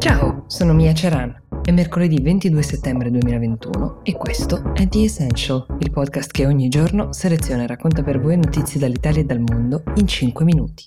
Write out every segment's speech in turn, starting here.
Ciao, sono Mia Ceran. È mercoledì 22 settembre 2021 e questo è The Essential, il podcast che ogni giorno seleziona e racconta per voi notizie dall'Italia e dal mondo in 5 minuti.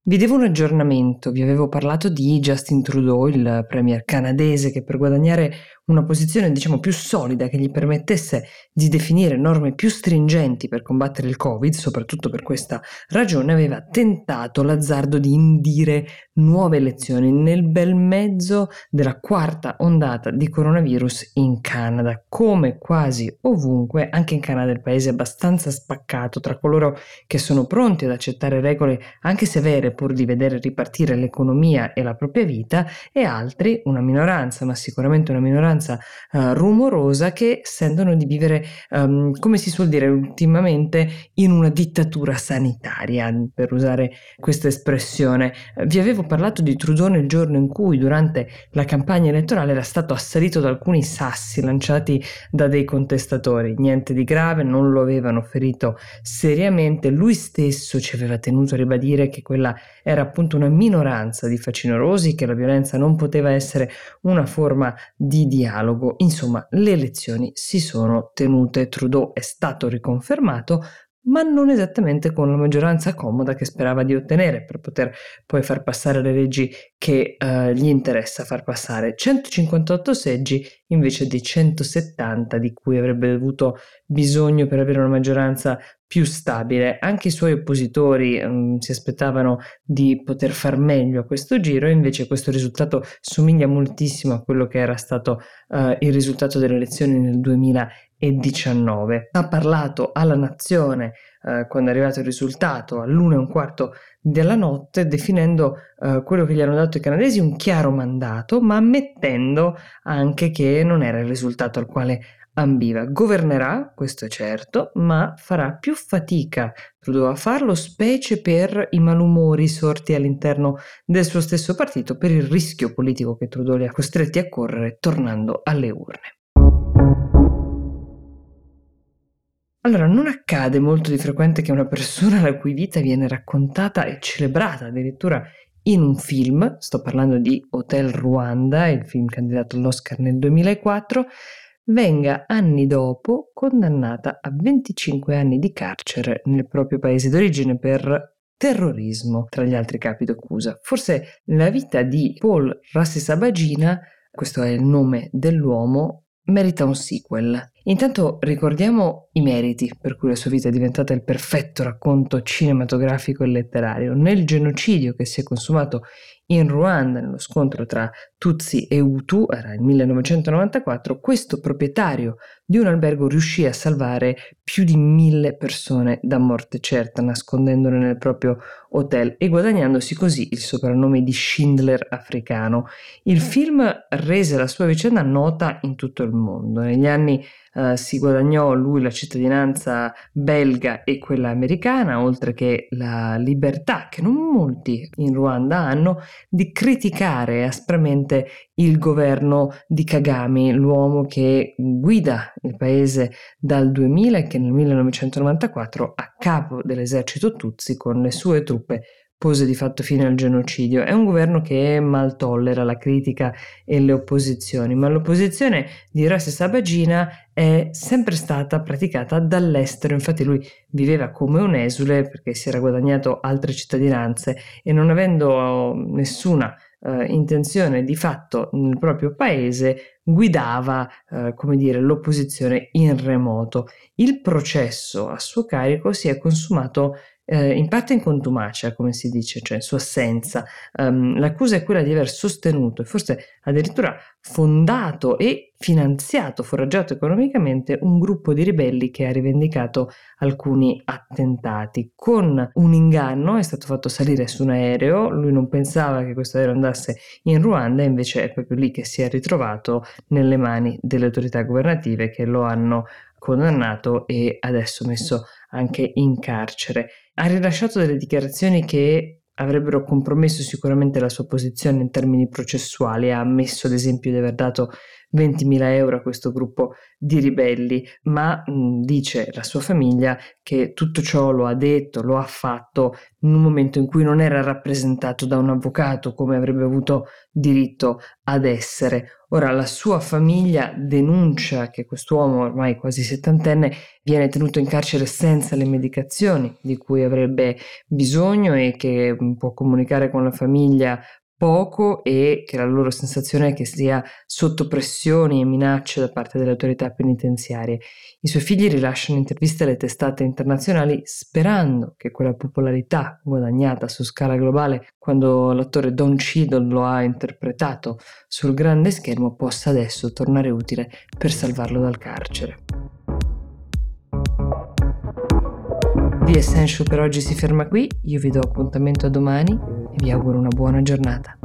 Vi devo un aggiornamento, vi avevo parlato di Justin Trudeau, il premier canadese che per guadagnare una posizione diciamo più solida che gli permettesse di definire norme più stringenti per combattere il Covid, soprattutto per questa ragione, aveva tentato l'azzardo di indire nuove elezioni nel bel mezzo della quarta ondata di coronavirus in Canada. Come quasi ovunque, anche in Canada il paese è abbastanza spaccato tra coloro che sono pronti ad accettare regole anche severe pur di vedere ripartire l'economia e la propria vita e altri, una minoranza, ma sicuramente una minoranza abbastanza uh, rumorosa che sentono di vivere, um, come si suol dire ultimamente, in una dittatura sanitaria, per usare questa espressione. Vi avevo parlato di Trudeau il giorno in cui durante la campagna elettorale era stato assalito da alcuni sassi lanciati da dei contestatori. Niente di grave, non lo avevano ferito seriamente. Lui stesso ci aveva tenuto a ribadire che quella era appunto una minoranza di facinorosi, che la violenza non poteva essere una forma di dialogo dialogo. Insomma, le elezioni si sono tenute, Trudeau è stato riconfermato, ma non esattamente con la maggioranza comoda che sperava di ottenere per poter poi far passare le leggi che uh, gli interessa far passare. 158 seggi invece di 170 di cui avrebbe avuto bisogno per avere una maggioranza più stabile. Anche i suoi oppositori um, si aspettavano di poter far meglio a questo giro, invece questo risultato somiglia moltissimo a quello che era stato uh, il risultato delle elezioni nel 2019. Ha parlato alla nazione uh, quando è arrivato il risultato all'una e un quarto della notte, definendo uh, quello che gli hanno dato i canadesi un chiaro mandato, ma ammettendo anche che non era il risultato al quale ambiva. Governerà, questo è certo, ma farà più fatica Trudeau a farlo, specie per i malumori sorti all'interno del suo stesso partito, per il rischio politico che Trudeau li ha costretti a correre tornando alle urne. Allora, non accade molto di frequente che una persona la cui vita viene raccontata e celebrata addirittura in un film, sto parlando di Hotel Rwanda, il film candidato all'Oscar nel 2004, venga anni dopo condannata a 25 anni di carcere nel proprio paese d'origine per terrorismo tra gli altri capi d'accusa. Forse la vita di Paul Rassesabagina, questo è il nome dell'uomo, merita un sequel. Intanto ricordiamo i meriti per cui la sua vita è diventata il perfetto racconto cinematografico e letterario. Nel genocidio che si è consumato in Ruanda, nello scontro tra Tutsi e Hutu, era il 1994, questo proprietario di un albergo riuscì a salvare più di mille persone da morte certa, nascondendole nel proprio hotel e guadagnandosi così il soprannome di Schindler africano. Il film rese la sua vicenda nota in tutto il mondo. Negli anni uh, si guadagnò lui la cittadinanza belga e quella americana, oltre che la libertà che non molti in Ruanda hanno di criticare aspramente il governo di Kagame, l'uomo che guida il paese dal 2000 e che nel 1994 a capo dell'esercito Tutsi con le sue truppe pose di fatto fine al genocidio. È un governo che mal tollera la critica e le opposizioni, ma l'opposizione di Rassi Sabagina è sempre stata praticata dall'estero, infatti lui viveva come un esule perché si era guadagnato altre cittadinanze e non avendo nessuna Uh, intenzione di fatto nel proprio paese guidava, uh, come dire, l'opposizione in remoto. Il processo a suo carico si è consumato eh, in parte in contumacia, come si dice, cioè in sua assenza. Um, l'accusa è quella di aver sostenuto e forse addirittura fondato e finanziato, foraggiato economicamente un gruppo di ribelli che ha rivendicato alcuni attentati. Con un inganno è stato fatto salire su un aereo, lui non pensava che questo aereo andasse in Ruanda, invece è proprio lì che si è ritrovato nelle mani delle autorità governative che lo hanno condannato e adesso messo anche in carcere. Ha rilasciato delle dichiarazioni che avrebbero compromesso sicuramente la sua posizione in termini processuali, ha ammesso ad esempio di aver dato 20.000 euro a questo gruppo di ribelli, ma mh, dice la sua famiglia che tutto ciò lo ha detto, lo ha fatto in un momento in cui non era rappresentato da un avvocato come avrebbe avuto diritto ad essere. Ora la sua famiglia denuncia che quest'uomo ormai quasi settantenne viene tenuto in carcere senza le medicazioni di cui avrebbe bisogno e che può comunicare con la famiglia poco e che la loro sensazione è che sia sotto pressioni e minacce da parte delle autorità penitenziarie. I suoi figli rilasciano interviste alle testate internazionali sperando che quella popolarità guadagnata su scala globale quando l'attore Don Cheadle lo ha interpretato sul grande schermo possa adesso tornare utile per salvarlo dal carcere. The Essential per oggi si ferma qui, io vi do appuntamento a domani vi auguro una buona giornata.